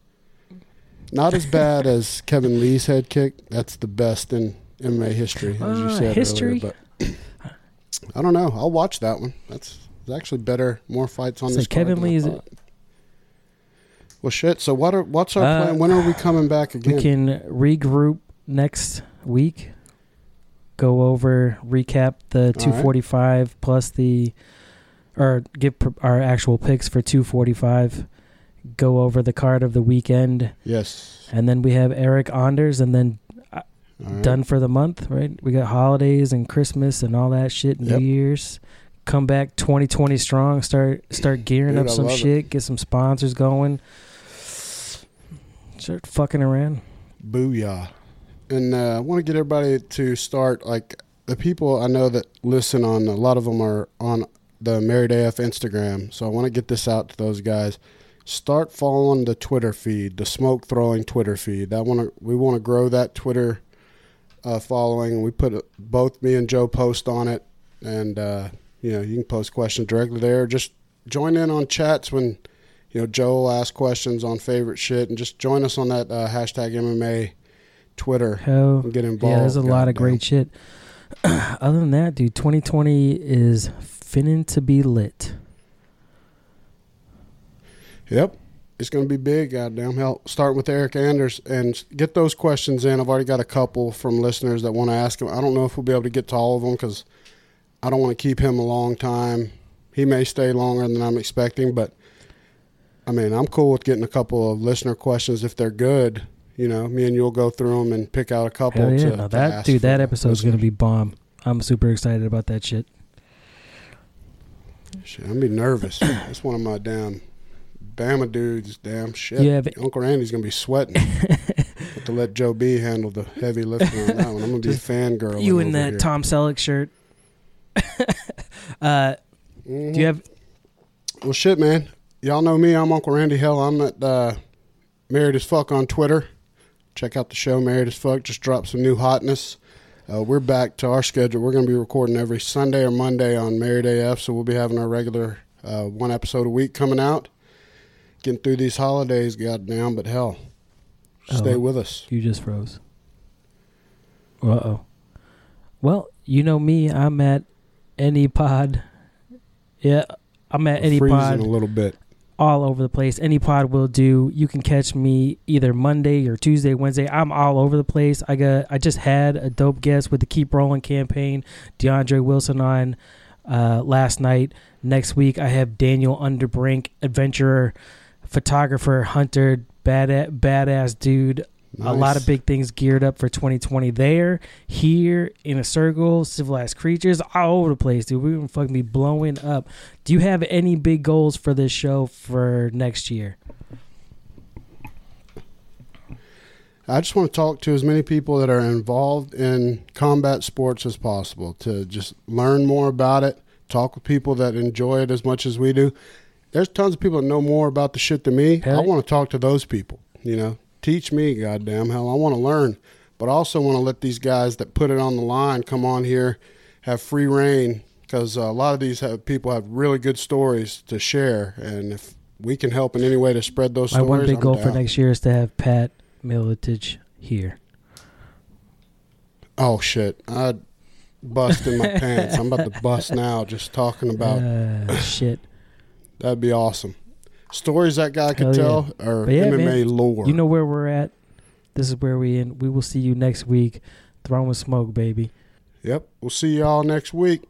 Not as bad as Kevin Lee's head kick. That's the best in MMA history, as you Uh, said history? earlier. But I don't know. I'll watch that one. That's actually better. More fights on So this. Kevin than I Lee's- thought. Well, shit. So what? Are, what's our Uh, plan? When are we coming back again? We can regroup next week. Go over, recap the 245 plus the, or give pr- our actual picks for 245. Go over the card of the weekend, yes. and then we have Eryk Anders, and then right. done for the month. Right? We got holidays and Christmas and all that shit. New Yep. Year's. Come back 2020 strong. Start start gearing Dude, up some love it. shit. Get some sponsors going. Start fucking around. Booyah. And uh, I want to get everybody to start, like, the people I know that listen on, a lot of them are on the Married AF Instagram. So I want to get this out to those guys. Start following the Twitter feed, the smoke throwing Twitter feed. That want to, we want to grow that Twitter uh, following. We put both me and Joe post on it. And, uh, you know, you can post questions directly there. Just join in on chats when you know, Joe will ask questions on favorite shit, and just join us on that uh, hashtag MMA Twitter Hell, and get involved. yeah, there's a lot of great shit. Other than that, dude, 2020 is finning to be lit. Yep, it's going to be big. Goddamn hell! Start with Eryk Anders and get those questions in. I've already got a couple from listeners that want to ask him. I don't know if we'll be able to get to all of them because I don't want to keep him a long time. He may stay longer than I'm expecting, but I mean, I'm cool with getting a couple of listener questions if they're good. You know, me and you'll go through them and pick out a couple. Hell yeah, to, no, to that dude, that episode is gonna be bomb. I'm super excited about that shit. Shit, I'm be nervous. That's one of my damn Bama dudes. Damn shit. You have Uncle Randy's gonna be sweating. to let Joe B handle the heavy lifting on that one. I'm gonna be Just fangirl. you in that Tom Selleck shirt. uh, Mm-hmm. do you have? Well, shit, man. y'all know me. I'm Uncle Randy Hell. I'm at uh, Married as Fuck on Twitter. Check out the show Married as Fuck. Just dropped some new hotness. Uh, we're back to our schedule. We're going to be recording every Sunday or Monday on Married AF, so we'll be having our regular uh, one episode a week coming out. Getting through these holidays, goddamn, but hell, stay Oh. with us. You just froze. Uh oh. Well, you know me. I'm at any pod. Yeah, I'm at any Freezing pod a little bit. all over the place. Any pod will do. You can catch me either Monday or Tuesday, Wednesday. I'm all over the place. I got. I just had a dope guest with the Keep Rolling campaign, DeAndre Wilson on uh, last night. Next week I have Daniel Underbrink, adventurer, photographer, hunter, bad badass dude. A lot of big things geared up for 2020 there, here, in a circle, civilized creatures, all over the place, dude. We're gonna fucking be blowing up. Do you have any big goals for this show for next year? I just want to talk to as many people that are involved in combat sports as possible to just learn more about it, talk with people that enjoy it as much as we do. There's tons of people that know more about the shit than me. I want to talk to those people, you know. Teach me, goddamn hell. I want to learn, but I also want to let these guys that put it on the line come on here, have free reign because a lot of these have, people have really good stories to share, and if we can help in any way to spread those My stories, one big I'm goal for next year is to have Pat Miletich here. Oh shit! I bust in my pants. I'm about to bust now just talking about. Uh, shit. That'd be awesome. Stories that guy could Hell yeah. tell or yeah, MMA man, lore. You know where we're at. This is where we in. We will see you next week. Throwing smoke, baby. Yep. We'll see y'all next week.